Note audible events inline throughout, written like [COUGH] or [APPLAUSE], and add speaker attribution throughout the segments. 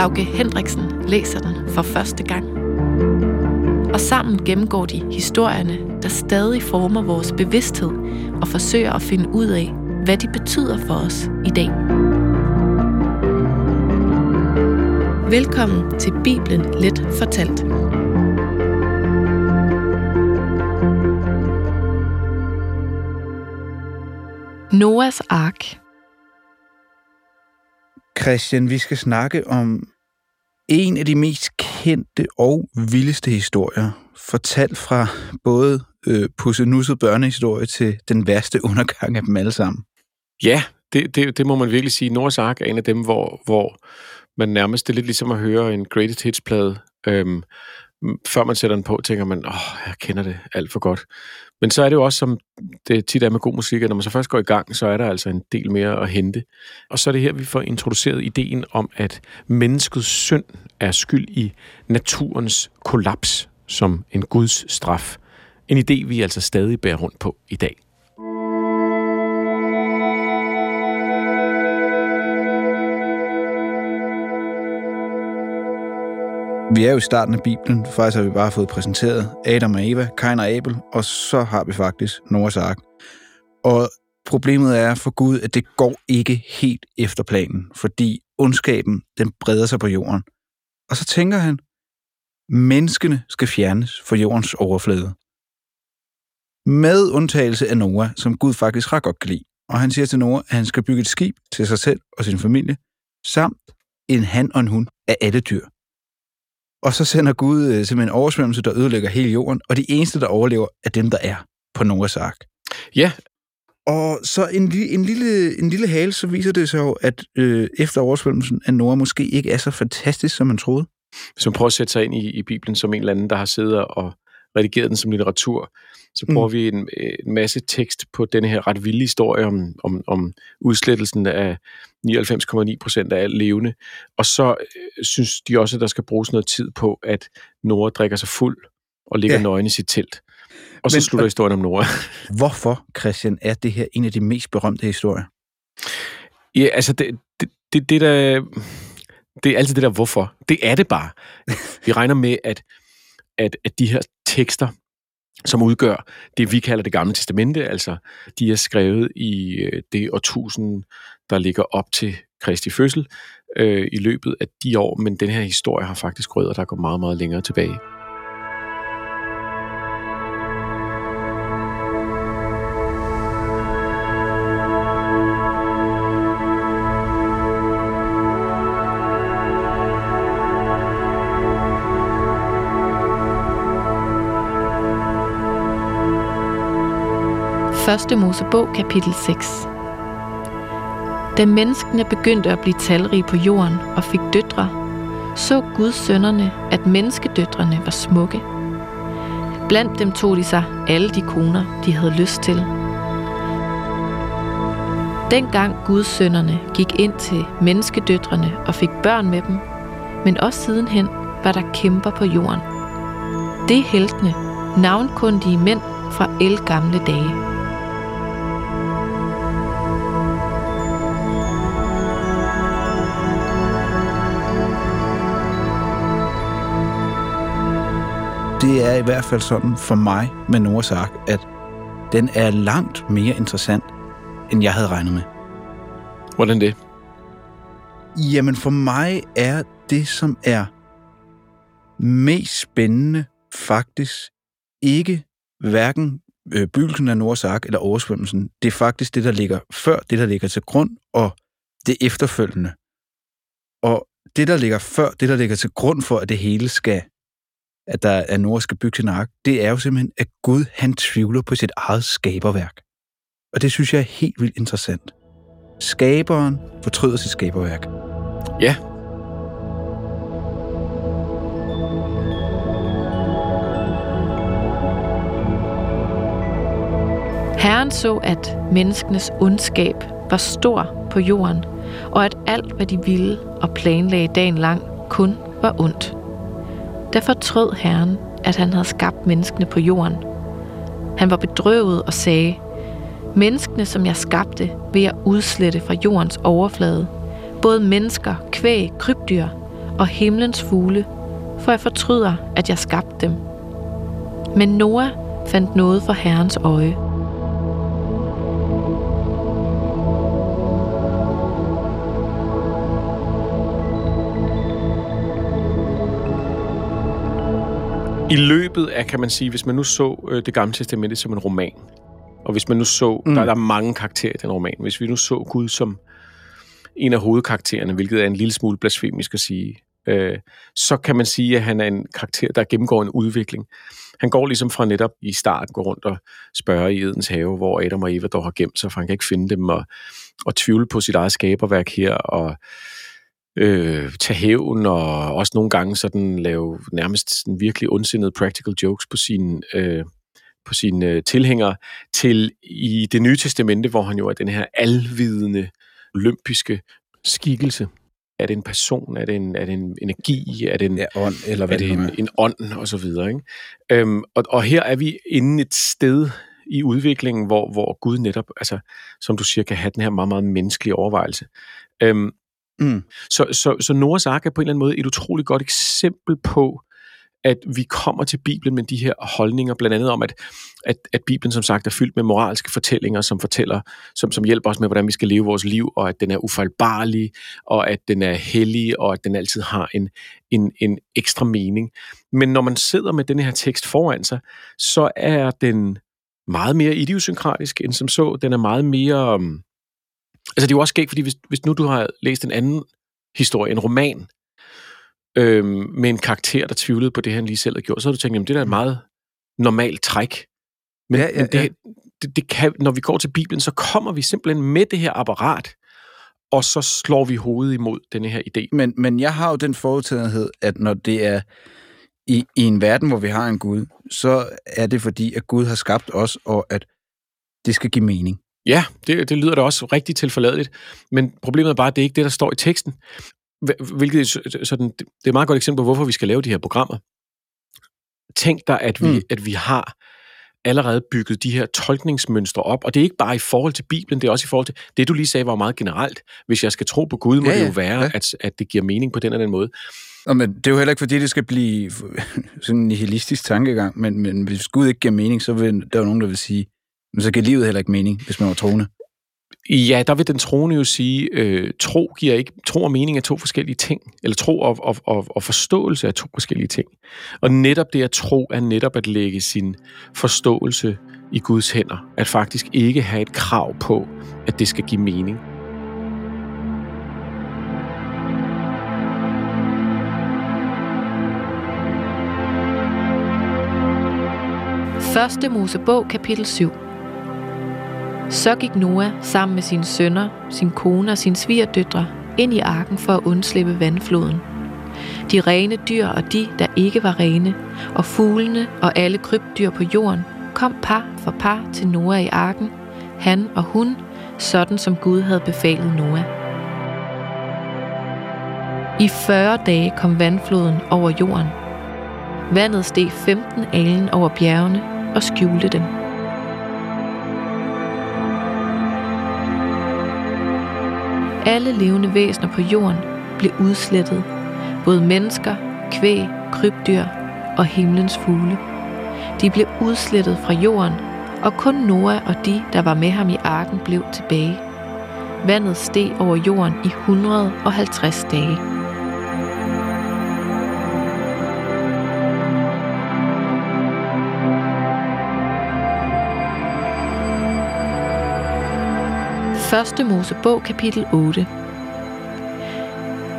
Speaker 1: Lauke Hendriksen læser den for første gang. Og sammen gennemgår de historierne, der stadig former vores bevidsthed og forsøger at finde ud af, hvad de betyder for os i dag. Velkommen til Bibelen Let Fortalt. Noahs ark.
Speaker 2: Christian, vi skal snakke om en af de mest kendte og vildeste historier, fortalt fra både øh, pussenusset børnehistorie til den værste undergang af dem alle sammen.
Speaker 3: Ja, det, det, det må man virkelig sige. Nords Ark er en af dem, hvor, hvor man nærmest, det er lidt ligesom at høre en Greatest Hits-plade. Øhm, før man sætter den på, tænker man, åh, jeg kender det alt for godt. Men så er det jo også, som det tit er med god musik, at når man så først går i gang, så er der altså en del mere at hente. Og så er det her, vi får introduceret ideen om, at menneskets synd er skyld i naturens kollaps som en Guds straf. En idé, vi altså stadig bærer rundt på i dag.
Speaker 2: Vi er jo i starten af Bibelen. Faktisk har vi bare fået præsenteret Adam og Eva, Kain og Abel, og så har vi faktisk Noahs ark. Og problemet er for Gud, at det går ikke helt efter planen, fordi ondskaben, den breder sig på jorden. Og så tænker han, menneskene skal fjernes fra jordens overflade. Med undtagelse af Noah, som Gud faktisk ret godt kan lide. Og han siger til Noah, at han skal bygge et skib til sig selv og sin familie, samt en han og en hund af alle dyr. Og så sender Gud øh, simpelthen en oversvømmelse, der ødelægger hele jorden, og de eneste, der overlever, er dem, der er på Noahs ark.
Speaker 3: Ja.
Speaker 2: Og så en, en, lille, en lille hale, så viser det sig jo, at øh, efter oversvømmelsen, at Noah måske ikke er så fantastisk, som man troede.
Speaker 3: Hvis man prøver at sætte sig ind i, i Bibelen som en eller anden, der har siddet og redigeret den som litteratur, så bruger mm. vi en, en masse tekst på denne her ret vilde historie om, om, om udslettelsen af 99,9 procent af alt levende. Og så øh, synes de også, at der skal bruges noget tid på, at Nora drikker sig fuld og ligger ja. nøgen i sit telt. Og så Men, slutter historien om Nora. [LAUGHS]
Speaker 2: Hvorfor, Christian, er det her en af de mest berømte historier?
Speaker 3: Ja, altså, det, det, det, det der... Det er altid det der, hvorfor. Det er det bare. Vi regner med, at, at, at de her tekster, som udgør det, vi kalder det gamle testamente, altså de er skrevet i øh, det årtusind, der ligger op til Kristi fødsel øh, i løbet af de år, men den her historie har faktisk rødder, der går meget, meget længere tilbage.
Speaker 1: Første Mosebog, kapitel 6. Da menneskene begyndte at blive talrige på jorden og fik døtre, så Guds sønnerne, at menneskedøtrene var smukke. Blandt dem tog de sig alle de koner, de havde lyst til. Dengang Guds sønnerne gik ind til menneskedøtrene og fik børn med dem, men også sidenhen var der kæmper på jorden. Det er heltene, navnkundige mænd fra el gamle dage.
Speaker 2: Det er i hvert fald sådan for mig med Noahs Ark, at den er langt mere interessant, end jeg havde regnet med.
Speaker 3: Hvordan det?
Speaker 2: Jamen for mig er det, som er mest spændende, faktisk ikke hverken øh, byggelsen af Noahs Ark eller oversvømmelsen. Det er faktisk det, der ligger før, det, der ligger til grund, og det efterfølgende. Og det, der ligger før, det, der ligger til grund for, at det hele skal at der er Nora skal bygge sin ark, det er jo simpelthen, at Gud han tvivler på sit eget skaberværk. Og det synes jeg er helt vildt interessant. Skaberen fortryder sit skaberværk.
Speaker 3: Ja,
Speaker 1: Herren så, at menneskenes ondskab var stor på jorden, og at alt, hvad de ville og planlagde dagen lang, kun var ondt. Der fortrød Herren, at han havde skabt menneskene på jorden. Han var bedrøvet og sagde, Menneskene, som jeg skabte, vil jeg udslette fra jordens overflade. Både mennesker, kvæg, krybdyr og himlens fugle, for jeg fortryder, at jeg skabte dem. Men Noah fandt noget for Herrens øje.
Speaker 3: I løbet af, kan man sige, hvis man nu så øh, det gamle testamente som en roman, og hvis man nu så, mm. der, der er mange karakterer i den roman, hvis vi nu så Gud som en af hovedkaraktererne, hvilket er en lille smule blasfemisk at sige, øh, så kan man sige, at han er en karakter, der gennemgår en udvikling. Han går ligesom fra netop i starten, går rundt og spørger i Edens have, hvor Adam og Eva dog har gemt sig, for han kan ikke finde dem, og, og tvivle på sit eget skaberværk her, og øh, tage hævn, og også nogle gange sådan lave nærmest sådan virkelig ondsindede practical jokes på sine, øh, på sine øh, tilhængere, til i det nye testamente, hvor han jo er den her alvidende, olympiske skikkelse. Er det en person? Er det en, er det en energi? Er det en,
Speaker 2: Ja, ånd, eller hvad
Speaker 3: er det en, en ånd? Og så videre. Ikke? Øhm, og, og her er vi inde et sted i udviklingen, hvor, hvor Gud netop, altså, som du siger, kan have den her meget, meget menneskelige overvejelse. Øhm,
Speaker 2: Mm.
Speaker 3: så, så, så Noahs Ark er på en eller anden måde et utroligt godt eksempel på, at vi kommer til Bibelen med de her holdninger, blandt andet om, at, at, at Bibelen som sagt er fyldt med moralske fortællinger, som fortæller, som, som hjælper os med, hvordan vi skal leve vores liv, og at den er ufejlbarlig, og at den er hellig, og at den altid har en, en, en ekstra mening. Men når man sidder med den her tekst foran sig, så er den meget mere idiosynkratisk end som så. Den er meget mere... Um, altså det er jo også skægt, fordi hvis, hvis nu du har læst en anden historie, en roman, øhm, med en karakter, der tvivlede på det, han lige selv havde gjort, så har du tænkt, jamen det der er et meget normalt træk. Men,
Speaker 2: Ja, ja,
Speaker 3: men det,
Speaker 2: ja.
Speaker 3: det, det kan, når vi går til Bibelen, så kommer vi simpelthen med det her apparat, og så slår vi hovedet imod denne her idé.
Speaker 2: Men, men jeg har jo den forudtagethed, at når det er i, i en verden, hvor vi har en Gud, så er det fordi, at Gud har skabt os, og at det skal give mening.
Speaker 3: Ja, det, det lyder da også rigtig tilforladeligt, men problemet er bare, at det er ikke det, der står i teksten. Hvil- Hvilket sådan, det er et meget godt eksempel på, hvorfor vi skal lave de her programmer. Tænk dig, at vi,
Speaker 2: Mm.
Speaker 3: at vi har allerede bygget de her tolkningsmønstre op, og det er ikke bare i forhold til Bibelen, det er også i forhold til, det du lige sagde var meget generelt. Hvis jeg skal tro på Gud, må
Speaker 2: Ja,
Speaker 3: ja, det jo være,
Speaker 2: ja.
Speaker 3: at, at det giver mening på den eller den måde.
Speaker 2: Og men det er jo heller ikke, fordi det skal blive [LAUGHS] sådan en nihilistisk tankegang, men, men hvis Gud ikke giver mening, så vil der jo nogen, der vil sige, men så giver livet heller ikke mening, hvis man var troende.
Speaker 3: Ja, der vil den troende jo sige, øh, tro giver ikke, tro og mening er to forskellige ting, eller tro og, og, og, og forståelse er to forskellige ting. Og netop det at tro er netop at lægge sin forståelse i Guds hænder, at faktisk ikke have et krav på, at det skal give mening.
Speaker 1: Første Mosebog, kapitel 7. Så gik Noah sammen med sine sønner, sin kone og sine svigerdøtre ind i arken for at undslippe vandfloden. De rene dyr og de, der ikke var rene, og fuglene og alle krybdyr på jorden, kom par for par til Noah i arken, han og hun, sådan som Gud havde befalet Noah. I 40 dage kom vandfloden over jorden. Vandet steg 15 alen over bjergene og skjulte dem. Alle levende væsener på jorden blev udslettet. Både mennesker, kvæg, krybdyr og himlens fugle. De blev udslettet fra jorden, og kun Noah og de, der var med ham i arken, blev tilbage. Vandet steg over jorden i 150 dage. Første Mosebog, kapitel 8.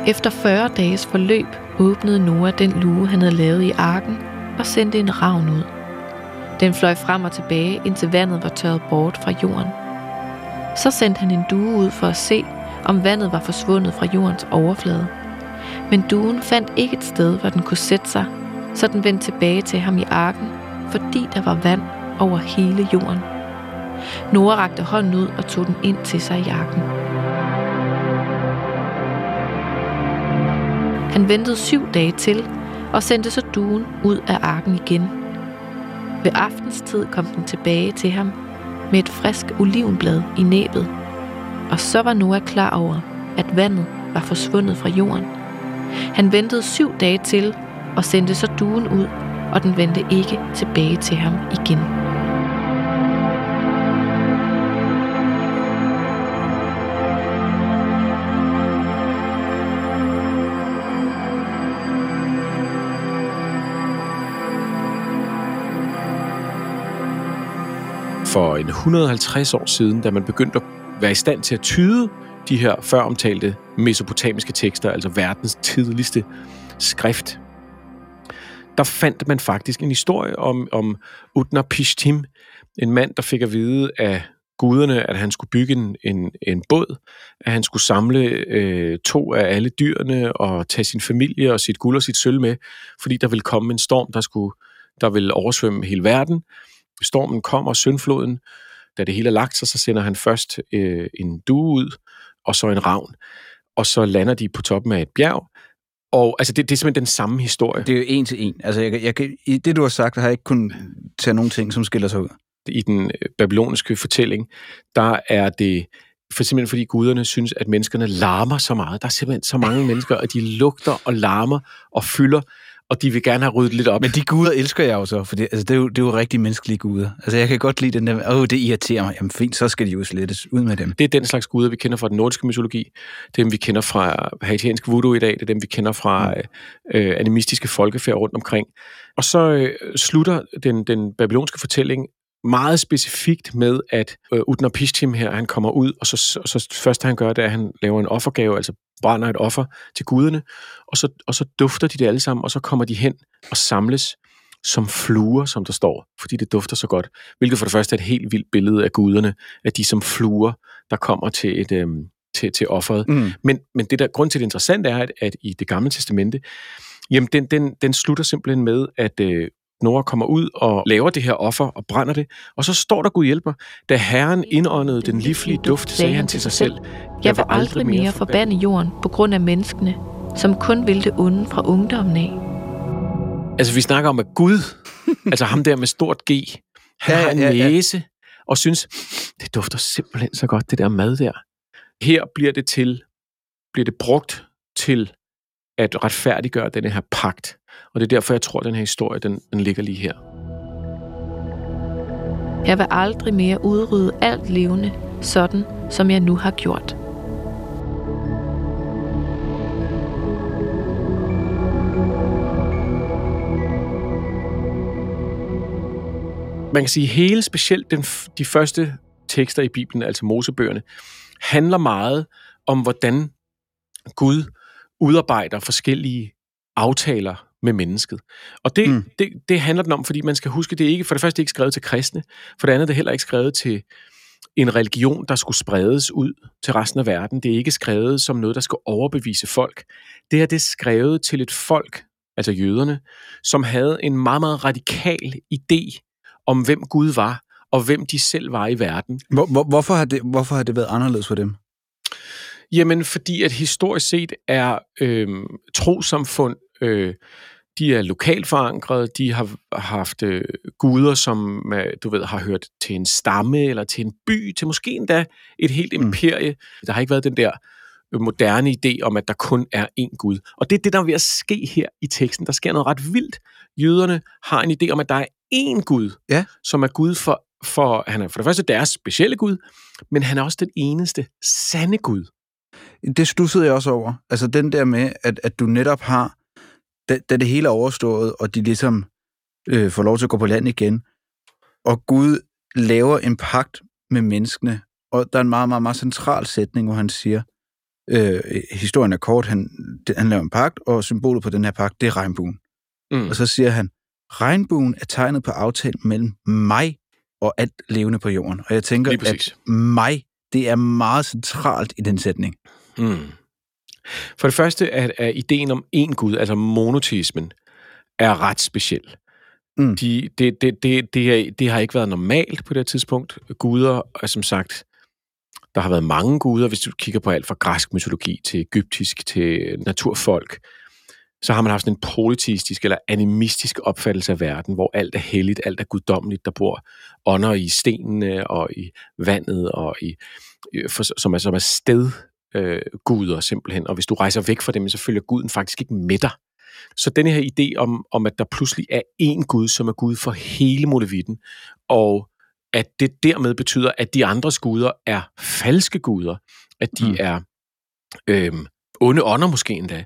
Speaker 1: Efter 40 dages forløb åbnede Noah den luge, han havde lavet i arken, og sendte en ravn ud. Den fløj frem og tilbage, indtil vandet var tørret bort fra jorden. Så sendte han en due ud for at se, om vandet var forsvundet fra jordens overflade. Men duen fandt ikke et sted, hvor den kunne sætte sig, så den vendte tilbage til ham i arken, fordi der var vand over hele jorden. Nora rakte hånden ud og tog den ind til sig i jakken. Han ventede syv dage til og sendte så duen ud af arken igen. Ved aftenstid kom den tilbage til ham med et frisk olivenblad i næbet. Og så var Noah klar over, at vandet var forsvundet fra jorden. Han ventede syv dage til og sendte så duen ud, og den vendte ikke tilbage til ham igen.
Speaker 3: For en 150 år siden, da man begyndte at være i stand til at tyde de her før omtalte mesopotamiske tekster, altså verdens tidligste skrift, der fandt man faktisk en historie om, om Utnapishtim, en mand, der fik at vide af guderne, at han skulle bygge en, en, en båd, at han skulle samle øh, to af alle dyrene og tage sin familie og sit guld og sit sølv med, fordi der ville komme en storm, der skulle der ville oversvømme hele verden. Stormen kommer, søndfloden, da det hele er lagt sig, så sender han først øh, en due ud, og så en ravn. Og så lander de på toppen af et bjerg, og altså, det, det er simpelthen den samme historie.
Speaker 2: Det er jo en til en. Altså, jeg, jeg, I det, du har sagt, har jeg ikke kunnet tage nogle ting, som skiller sig ud.
Speaker 3: I den øh, babyloniske fortælling, der er det for simpelthen fordi guderne synes, at menneskerne larmer så meget. Der er simpelthen så mange mennesker, og de lugter og larmer og fylder og de vil gerne have ryddet lidt op.
Speaker 2: Men de guder elsker jeg jo så, for det, altså, det, er jo, det er jo rigtig menneskelige guder. Altså, jeg kan godt lide den der, åh, det irriterer mig. Jamen fint, så skal de jo slettes ud med dem.
Speaker 3: Det er den slags guder, vi kender fra den nordiske mytologi. Det er dem, vi kender fra haitiansk voodoo i dag. Det er dem, vi kender fra mm. øh, animistiske folkefærd rundt omkring. Og så øh, slutter den, den babylonske fortælling meget specifikt med, at øh, Utnapishtim her, han kommer ud, og så, og så først han gør, det er, at han laver en offergave, altså brænder et offer til guderne, og så, og så dufter de det alle sammen, og så kommer de hen og samles som fluer, som der står, fordi det dufter så godt. Hvilket for det første er et helt vildt billede af guderne, at de som fluer, der kommer til et, øhm, til, til offeret. Mm. Men, men det der grund til det interessante er, at, at i det gamle testamente, jamen den, den, den slutter simpelthen med, at øh, Nora kommer ud og laver det her offer og brænder det. Og så står der Gud hjælper. Da Herren indåndede den livlige duft, sagde han til sig selv,
Speaker 1: Jeg vil aldrig mere forbande jorden på grund af menneskene, som kun vil det onde fra ungdommen af.
Speaker 3: Altså, vi snakker om, at Gud, [LAUGHS] altså ham der med stort G, han ja, har en ja, ja. næse, og synes, det dufter simpelthen så godt, det der mad der. Her bliver det til, bliver det brugt til at retfærdiggøre denne her pagt. Og det er derfor, jeg tror, at den her historie, den, den ligger lige her.
Speaker 1: Jeg vil aldrig mere udrydde alt levende, sådan som jeg nu har gjort.
Speaker 3: Man kan sige, hele specielt den, de første tekster i Bibelen, altså Mosebøgerne, handler meget om, hvordan Gud udarbejder forskellige aftaler med mennesket. Og det, mm. det, det handler den om, fordi man skal huske, det er ikke for det første ikke skrevet til kristne, for det andet er det heller ikke skrevet til en religion, der skulle spredes ud til resten af verden. Det er ikke skrevet som noget, der skal overbevise folk. Det er det skrevet til et folk, altså jøderne, som havde en meget, meget radikal idé om, hvem Gud var, og hvem de selv var i verden.
Speaker 2: Hvor, hvor, hvorfor, har det, hvorfor har det været anderledes for dem?
Speaker 3: Jamen, fordi at historisk set er øh, trosamfund, øh, de er lokalt forankrede, de har haft øh, guder, som øh, du ved, har hørt til en stamme eller til en by, til måske endda et helt mm. imperie. Der har ikke været den der moderne idé om, at der kun er én Gud. Og det er det, der er ved at ske her i teksten. Der sker noget ret vildt. Jøderne har en idé om, at der er én Gud, ja. som er Gud for, for, han er for det første deres specielle Gud, men han er også den eneste sande Gud.
Speaker 2: Det stussede jeg også over. Altså den der med, at, at du netop har, da, da det hele er overstået, og de ligesom øh, får lov til at gå på land igen, og Gud laver en pagt med menneskene, og der er en meget, meget, meget central sætning, hvor han siger, øh, historien er kort, han, han laver en pagt, og symbolet på den her pagt, det er regnbuen. Mm. Og så siger han, regnbuen er tegnet på aftale mellem mig og alt levende på jorden. Og jeg tænker, at mig, det er meget centralt i den sætning. Mm.
Speaker 3: For det første er, er ideen om én Gud, altså monoteismen, er ret speciel. Mm. De, det, det, det, det, det har ikke været normalt på det tidspunkt. Guder er som sagt, der har været mange guder, hvis du kigger på alt fra græsk mytologi til egyptisk til naturfolk. Så har man haft en politistisk eller animistisk opfattelse af verden, hvor alt er helligt, alt er guddommeligt. Der bor ånder i stenene og i vandet, og i, som, er, som er sted øh, guder simpelthen. Og hvis du rejser væk fra dem, så følger guden faktisk ikke med dig. Så denne her idé om, om, at der pludselig er én Gud, som er Gud for hele Molevitten, og at det dermed betyder, at de andres guder er falske guder, at de mm. er øh, onde ånder måske endda,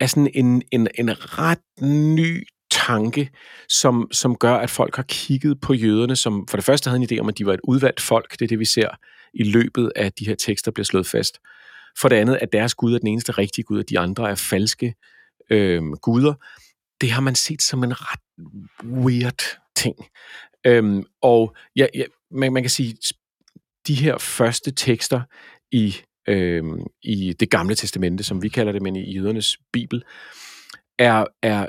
Speaker 3: er sådan en, en, en ret ny tanke, som, som gør, at folk har kigget på jøderne, som for det første havde en idé om, at de var et udvalgt folk. Det er det, vi ser i løbet af de her tekster bliver slået fast. For det andet, at deres Gud er den eneste rigtige Gud, og de andre er falske øh, guder, det har man set som en ret weird ting. Øhm, og ja, ja, man, man kan sige, de her første tekster i, øhm, i det gamle testamente, som vi kalder det, men i jødernes bibel, er, er,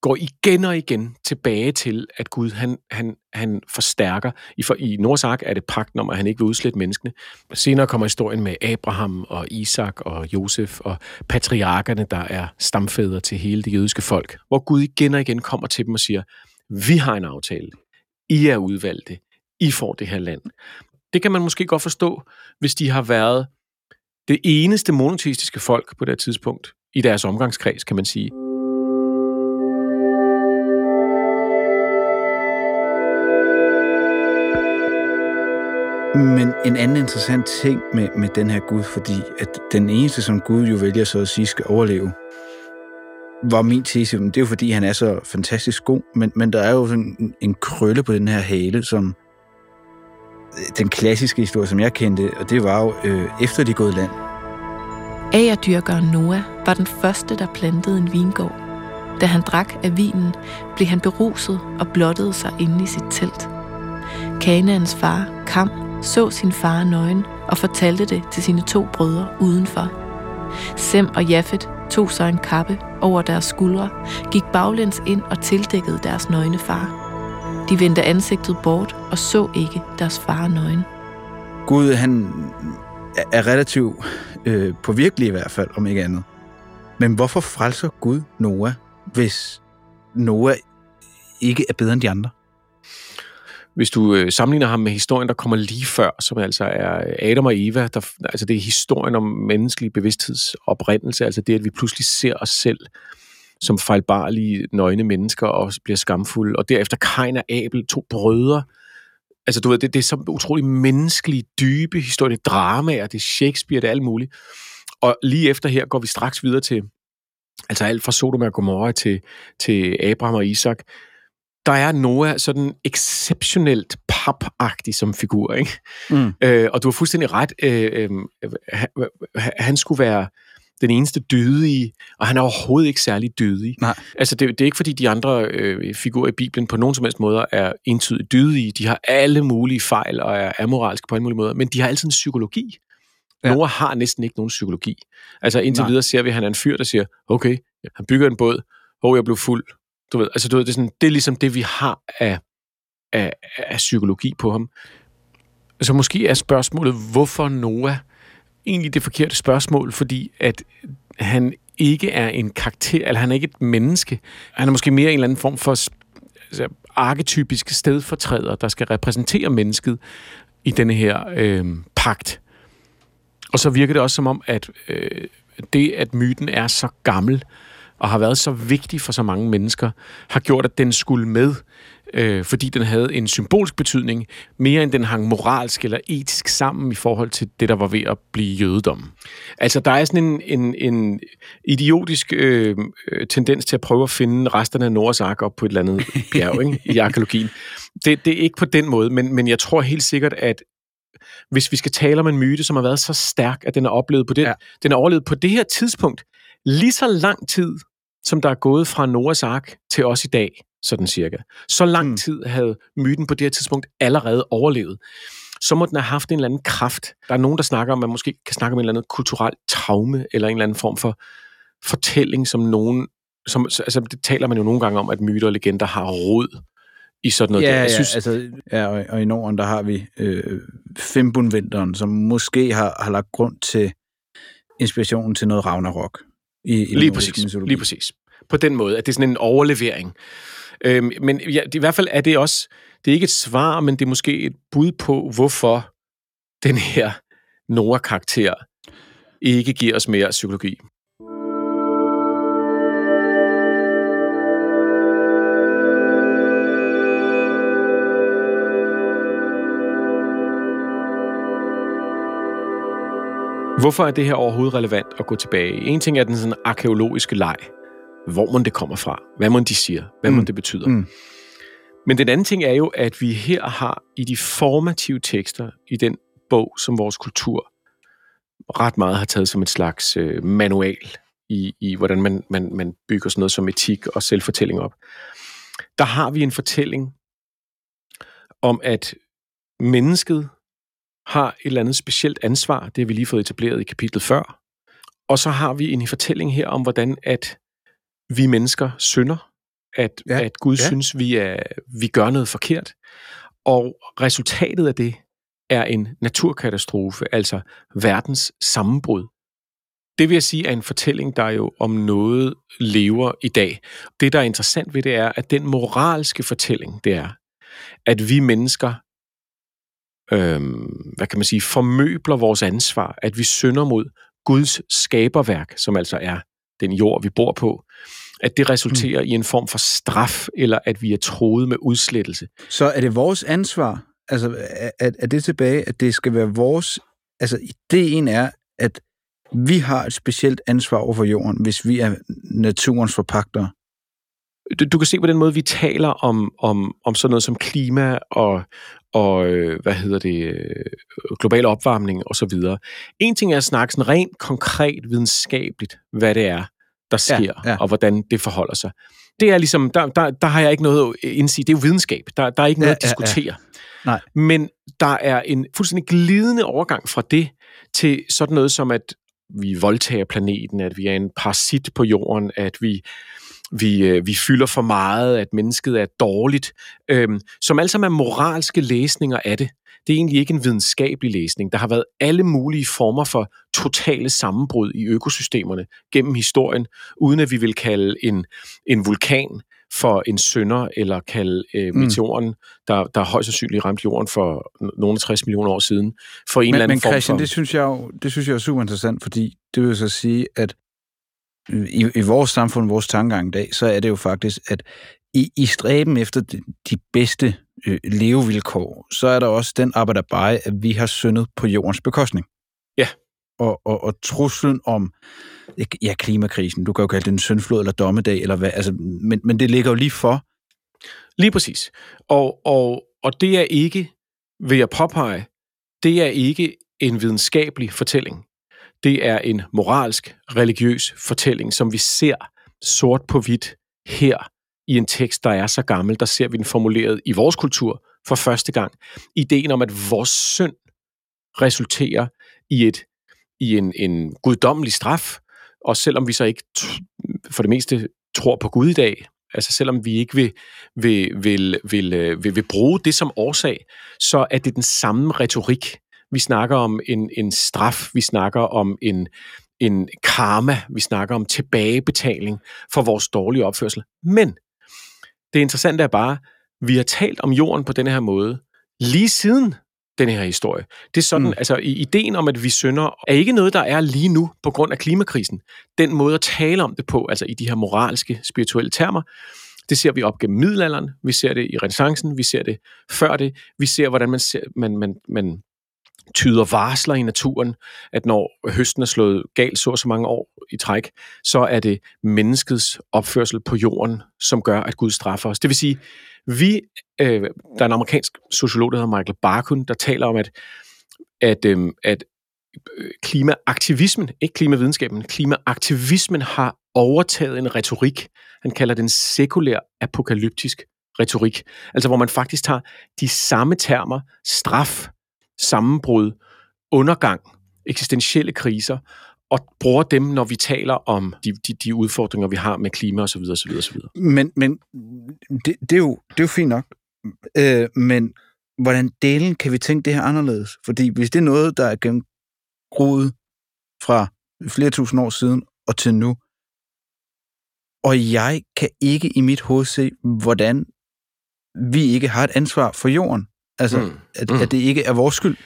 Speaker 3: går igen og igen tilbage til, at Gud han, han, han forstærker. I, for, I Nordsak er det pagten om, at han ikke vil udslette menneskene. Senere kommer historien med Abraham og Isak og Josef og patriarkerne, der er stamfædre til hele det jødiske folk. Hvor Gud igen og igen kommer til dem og siger, vi har en aftale. I er udvalgte. I får det her land. Det kan man måske godt forstå, hvis de har været det eneste monoteistiske folk på det tidspunkt i deres omgangskreds, kan man sige.
Speaker 2: Men en anden interessant ting med, med den her Gud, fordi at den eneste, som Gud jo vælger så at sige skal overleve, var min tese, men det er jo fordi, han er så fantastisk god, men, men der er jo sådan en, en krølle på den her hale, som øh, den klassiske historie, som jeg kendte, og det var jo øh, efter de gået land.
Speaker 1: Agerdyrkeren Noah var den første, der plantede en vingård. Da han drak af vinen, blev han beruset og blottede sig inde i sit telt. Kanaans far, Kam, så sin far nøgen og fortalte det til sine to brødre udenfor. Sem og Jafet tog så en kappe over deres skuldre, gik baglæns ind og tildækkede deres nøgne far. De vendte ansigtet bort og så ikke deres far nøgen.
Speaker 2: Gud, han er relativt øh, påvirkelig i hvert fald, om ikke andet. Men hvorfor frelser Gud Noah, hvis Noah ikke er bedre end de andre?
Speaker 3: Hvis du øh, sammenligner ham med historien, der kommer lige før, som altså er øh, Adam og Eva, der, altså det er historien om menneskelig bevidsthedsoprindelse, altså det, at vi pludselig ser os selv som fejlbarlige, nøgne mennesker og bliver skamfulde, og derefter Kain og Abel, to brødre, altså du ved, det, det er så utrolig menneskelige, dybe historie, det er dramaer, det er Shakespeare, det er alt muligt. Og lige efter her går vi straks videre til, altså alt fra Sodom og Gomorra til, til Abraham og Isak, der er Noah sådan exceptionelt papagtig som figur, ikke? Mm. Øh, og du har fuldstændig ret. Øh, øh, han, skulle være den eneste dydige, og han er overhovedet ikke særlig dydig.
Speaker 2: Nej.
Speaker 3: Altså, det, det er ikke fordi de andre øh, figurer i Bibelen på nogen som helst måder er entydigt dydige. De har alle mulige fejl og er amoralske på alle mulige måder, men de har altid en psykologi. Ja. Noah har næsten ikke nogen psykologi. Altså indtil Nej. videre ser vi, at han er en fyr, der siger, okay, han bygger en båd, hvor jeg blev fuld, du ved, altså du ved, det er, sådan, det er ligesom det, vi har af, af, af psykologi på ham. Så måske er spørgsmålet, hvorfor Noah egentlig det forkerte spørgsmål, fordi at han ikke er en karakter, eller han er ikke et menneske. Han er måske mere en eller anden form for altså, arketypisk stedfortræder, der skal repræsentere mennesket i denne her øh, pagt. Og så virker det også som om, at øh, det, at myten er så gammel, og har været så vigtig for så mange mennesker, har gjort, at den skulle med, øh, fordi den havde en symbolsk betydning, mere end den hang moralsk eller etisk sammen i forhold til det, der var ved at blive jødedom. Altså, der er sådan en, en, en idiotisk øh, tendens til at prøve at finde resterne af Noras ark op på et eller andet [LAUGHS] bjerg ikke? i arkeologien. Det, det er ikke på den måde, men, men jeg tror helt sikkert, at hvis vi skal tale om en myte, som har været så stærk, at den er oplevet på det, ja. den er overlevet på det her tidspunkt, lige så lang tid, som der er gået fra Noahs ark til os i dag, sådan cirka. Så lang mm. tid havde myten på det her tidspunkt allerede overlevet. Så må den have haft en eller anden kraft. Der er nogen, der snakker om, at man måske kan snakke om en eller anden kulturel traume, eller en eller anden form for fortælling, som nogen som, altså, det taler man jo nogle gange om, at myter og legender har rod i sådan noget.
Speaker 2: Ja,
Speaker 3: der. Jeg
Speaker 2: ja,
Speaker 3: synes,
Speaker 2: altså, ja og, og i Norden, der har vi øh, Fimbulvinteren, som måske har, har lagt grund til inspirationen til noget Ragnarok. I, i
Speaker 3: lige præcis,
Speaker 2: mytologi.
Speaker 3: lige præcis. På den måde, at det er sådan en overlevering. Øhm, men ja, det, i hvert fald er det også, det er ikke et svar, men det er måske et bud på, hvorfor den her Nora-karakter ikke giver os mere psykologi. Hvorfor er det her overhovedet relevant at gå tilbage? En ting er den sådan arkeologiske leg. Hvor må det kommer fra? Hvad må de siger? Hvad
Speaker 2: Mm.
Speaker 3: det betyder?
Speaker 2: Mm.
Speaker 3: Men den anden ting er jo, at vi her har i de formative tekster i den bog, som vores kultur ret meget har taget som et slags øh, manual i, i hvordan man, man, man bygger sådan noget som etik og selvfortælling op. Der har vi en fortælling om, at mennesket har et eller andet specielt ansvar. Det har vi lige fået etableret i kapitlet før. Og så har vi en fortælling her om, hvordan at vi mennesker synder. At,
Speaker 2: Ja,
Speaker 3: at Gud
Speaker 2: ja.
Speaker 3: synes, vi, er, vi gør noget forkert. Og resultatet af det er en naturkatastrofe, altså verdens sammenbrud. Det vil jeg sige er en fortælling, der jo om noget lever i dag. Det, der er interessant ved det, er, at den moralske fortælling, det er, at vi mennesker øhm, hvad kan man sige, formøbler vores ansvar, at vi synder mod Guds skaberværk, som altså er den jord, vi bor på, at det resulterer mm. i en form for straf, eller at vi er troet med udslettelse.
Speaker 2: Så er det vores ansvar, altså er- er det tilbage, at det skal være vores, altså ideen er, at vi har et specielt ansvar over for jorden, hvis vi er naturens forpagtere.
Speaker 3: Du, du kan se på den måde, vi taler om, om, om sådan noget som klima og, og øh, hvad hedder det, øh, global opvarmning og så videre. En ting er at snakke sådan rent konkret videnskabeligt, hvad det er, der sker,
Speaker 2: Ja, ja.
Speaker 3: og hvordan det forholder sig. Det er ligesom, der, der, der har jeg ikke noget at indsige. Det er jo videnskab. Der, der er ikke noget
Speaker 2: Ja,
Speaker 3: at
Speaker 2: ja, ja.
Speaker 3: diskutere.
Speaker 2: Nej.
Speaker 3: Men der er en fuldstændig glidende overgang fra det til sådan noget som, at vi voldtager planeten, at vi er en parasit på jorden, at vi vi, øh, vi fylder for meget, at mennesket er dårligt, øhm, som sammen er moralske læsninger af det. Det er egentlig ikke en videnskabelig læsning. Der har været alle mulige former for totale sammenbrud i økosystemerne gennem historien, uden at vi vil kalde en, en vulkan for en sønder, eller kalde øh,
Speaker 2: Mm.
Speaker 3: meteoren, der, der højst sandsynligt ramte jorden for nogle 60 millioner år siden, for en eller
Speaker 2: Men,
Speaker 3: anden
Speaker 2: men
Speaker 3: form
Speaker 2: Christian,
Speaker 3: for...
Speaker 2: det synes jeg jo det synes jeg er super interessant, fordi det vil så sige, at i, i vores samfund, vores tankegang i dag, så er det jo faktisk, at i, i stræben efter de, de bedste øh, levevilkår, så er der også den arbejder bare, at vi har syndet på jordens bekostning.
Speaker 3: Ja.
Speaker 2: Og, og, og truslen om ja, klimakrisen, du kan jo kalde det en syndflod eller dommedag, eller hvad, altså, men, men det ligger jo lige for.
Speaker 3: Lige præcis. Og, og, og det er ikke, vil jeg påpege, det er ikke en videnskabelig fortælling. Det er en moralsk, religiøs fortælling, som vi ser sort på hvidt her i en tekst, der er så gammel. Der ser vi den formuleret i vores kultur for første gang. Ideen om, at vores synd resulterer i, et, i en, en guddommelig straf, og selvom vi så ikke t- for det meste tror på Gud i dag, altså selvom vi ikke vil, vil, vil, vil, øh, vil, vil bruge det som årsag, så er det den samme retorik. Vi snakker om en, en straf, vi snakker om en, en karma, vi snakker om tilbagebetaling for vores dårlige opførsel. Men det interessante er bare, vi har talt om jorden på denne her måde lige siden den her historie. Det er sådan,
Speaker 2: Mm.
Speaker 3: altså ideen om, at vi synder, er ikke noget, der er lige nu på grund af klimakrisen. Den måde at tale om det på, altså i de her moralske, spirituelle termer, det ser vi op gennem middelalderen, vi ser det i renaissancen, vi ser det før det, vi ser, hvordan man, ser, man, man, man tyder varsler i naturen, at når høsten er slået galt så og så mange år i træk, så er det menneskets opførsel på jorden, som gør, at Gud straffer os. Det vil sige, vi, øh, der er en amerikansk sociolog, der hedder Michael Barkun, der taler om, at, at, øh, at øh, klimaaktivismen, ikke klimavidenskaben, klimaaktivismen har overtaget en retorik. Han kalder den sekulær apokalyptisk retorik. Altså hvor man faktisk tager de samme termer, straf, sammenbrud, undergang, eksistentielle kriser, og bruger dem, når vi taler om de, de, de udfordringer, vi har med klima osv. osv., osv.
Speaker 2: Men, men det, det, er jo, det er jo fint nok. Øh, men hvordan delen kan vi tænke det her anderledes? Fordi hvis det er noget, der er gennemgroet fra flere tusind år siden og til nu, og jeg kan ikke i mit hoved se, hvordan vi ikke har et ansvar for jorden. Altså, mm. At, mm. at det ikke er vores skyld.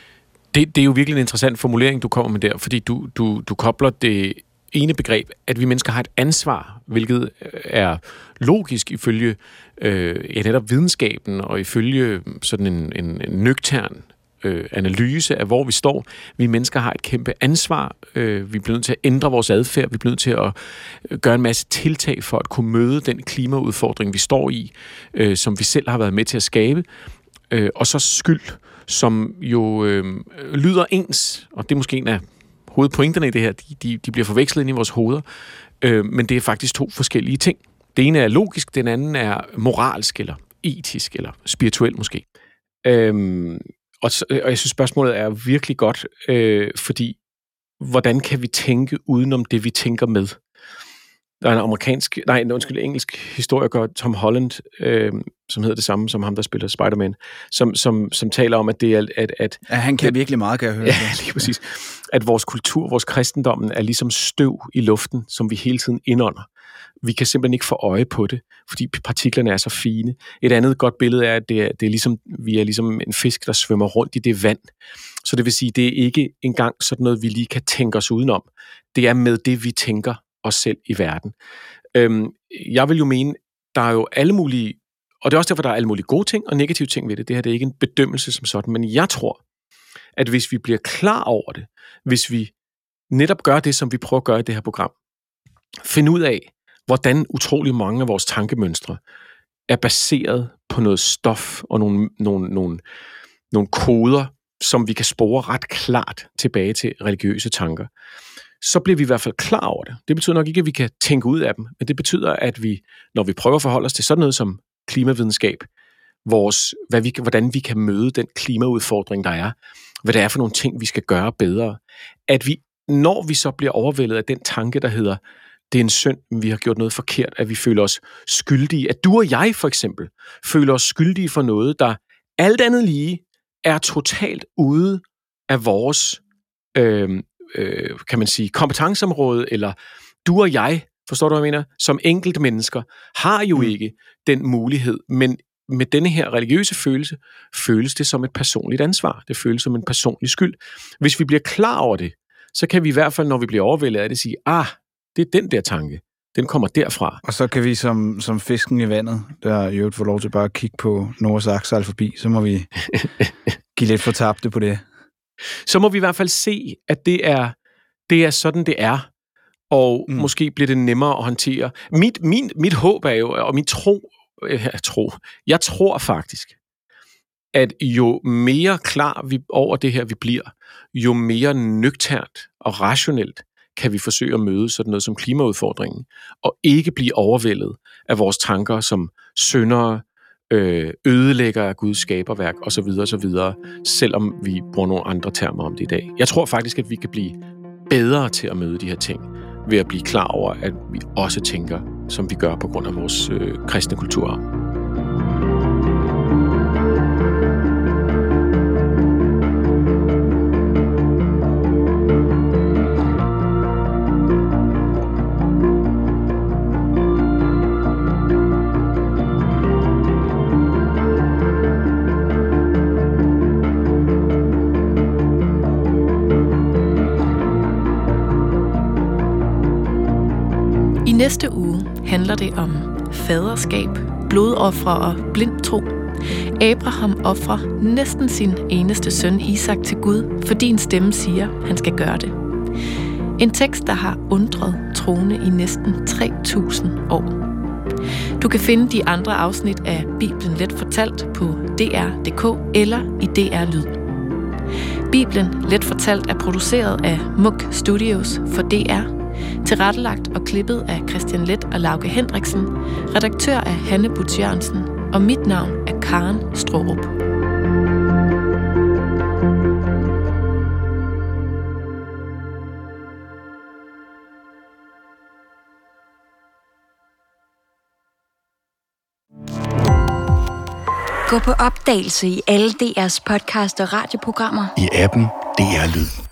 Speaker 3: Det, det er jo virkelig en interessant formulering, du kommer med der, fordi du, du, du kobler det ene begreb, at vi mennesker har et ansvar, hvilket er logisk ifølge øh, ja, netop videnskaben og ifølge sådan en, en, en nøgtern øh, analyse af, hvor vi står. Vi mennesker har et kæmpe ansvar. Øh, vi bliver nødt til at ændre vores adfærd. Vi bliver nødt til at øh, gøre en masse tiltag for at kunne møde den klimaudfordring, vi står i, øh, som vi selv har været med til at skabe. Øh, og så skyld, som jo øh, lyder ens, og det er måske en af hovedpointerne i det her, de, de, de bliver forvekslet ind i vores hoveder, øh, men det er faktisk to forskellige ting. Det ene er logisk, den anden er moralsk, eller etisk, eller spirituel måske. Øhm, og, øh, og jeg synes, spørgsmålet er virkelig godt, øh, fordi hvordan kan vi tænke udenom det, vi tænker med? Der er en amerikansk, nej, en undskyld, engelsk historiker, Tom Holland, øh, som hedder det samme som ham, der spiller Spider-Man, som, som, som taler om, at det er... At, at,
Speaker 2: ja, han kan
Speaker 3: at,
Speaker 2: virkelig meget, kan jeg høre. [LAUGHS]
Speaker 3: Ja, lige præcis. At vores kultur, vores kristendommen er ligesom støv i luften, som vi hele tiden indånder. Vi kan simpelthen ikke få øje på det, fordi partiklerne er så fine. Et andet godt billede er, at det er, det er ligesom, vi er ligesom en fisk, der svømmer rundt i det vand. Så det vil sige, det er ikke engang sådan noget, vi lige kan tænke os udenom. Det er med det, vi tænker os selv i verden. Øhm, jeg vil jo mene, der er jo alle mulige, og det er også derfor, der er alle mulige gode ting og negative ting ved det. Det her det er ikke en bedømmelse som sådan, men jeg tror, at hvis vi bliver klar over det, hvis vi netop gør det, som vi prøver at gøre i det her program, finde ud af, hvordan utrolig mange af vores tankemønstre er baseret på noget stof og nogle, nogle, nogle, nogle koder, som vi kan spore ret klart tilbage til religiøse tanker, så bliver vi i hvert fald klar over det. Det betyder nok ikke, at vi kan tænke ud af dem, men det betyder, at vi, når vi prøver at forholde os til sådan noget som klimavidenskab, vores, hvad vi, hvordan vi kan møde den klimaudfordring, der er, hvad det er for nogle ting, vi skal gøre bedre, at vi, når vi så bliver overvældet af den tanke, der hedder, det er en synd, vi har gjort noget forkert, at vi føler os skyldige. At du og jeg for eksempel føler os skyldige for noget, der alt andet lige er totalt ude af vores, øh, øh, kan man sige, kompetenceområde, eller du og jeg, forstår du, hvad jeg mener, som enkelte mennesker, har jo mm. ikke den mulighed, men med denne her religiøse følelse, føles det som et personligt ansvar. Det føles som en personlig skyld. Hvis vi bliver klar over det, så kan vi i hvert fald, når vi bliver overvældet af det, sige, ah, det er den der tanke. Den kommer derfra.
Speaker 2: Og så kan vi som, som fisken i vandet, der i øvrigt får lov til bare at kigge på Ark forbi, så må vi [LAUGHS] give lidt for tabte på det.
Speaker 3: Så må vi i hvert fald se, at det er, det er sådan, det er. Og mm. måske bliver det nemmere at håndtere. Mit, min, mit håb er jo, og min tro, øh, tro, jeg tror faktisk, at jo mere klar vi over det her vi bliver, jo mere nøgternt og rationelt kan vi forsøge at møde sådan noget som klimaudfordringen, og ikke blive overvældet af vores tanker som syndere, øh, ødelægger af Guds skaberværk osv. osv., selvom vi bruger nogle andre termer om det i dag. Jeg tror faktisk, at vi kan blive bedre til at møde de her ting, ved at blive klar over, at vi også tænker, som vi gør på grund af vores øh, kristne kulturarv.
Speaker 1: Næste uge handler det om faderskab, blodoffre og blind tro. Abraham offrer næsten sin eneste søn Isak til Gud, fordi en stemme siger, han skal gøre det. En tekst, der har undret troende i næsten 3.000 år. Du kan finde de andre afsnit af Bibelen Let Fortalt på dr.dk eller i DR Lyd. Bibelen Let Fortalt er produceret af Muk Studios for DR Tilrettelagt og klippet af Christian Let og Lauke Hendriksen. Redaktør af Hanne Butz Og mit navn er Karen Strohrup.
Speaker 4: Gå på opdagelse i alle DR's podcast og radioprogrammer.
Speaker 5: I appen DR Lyd.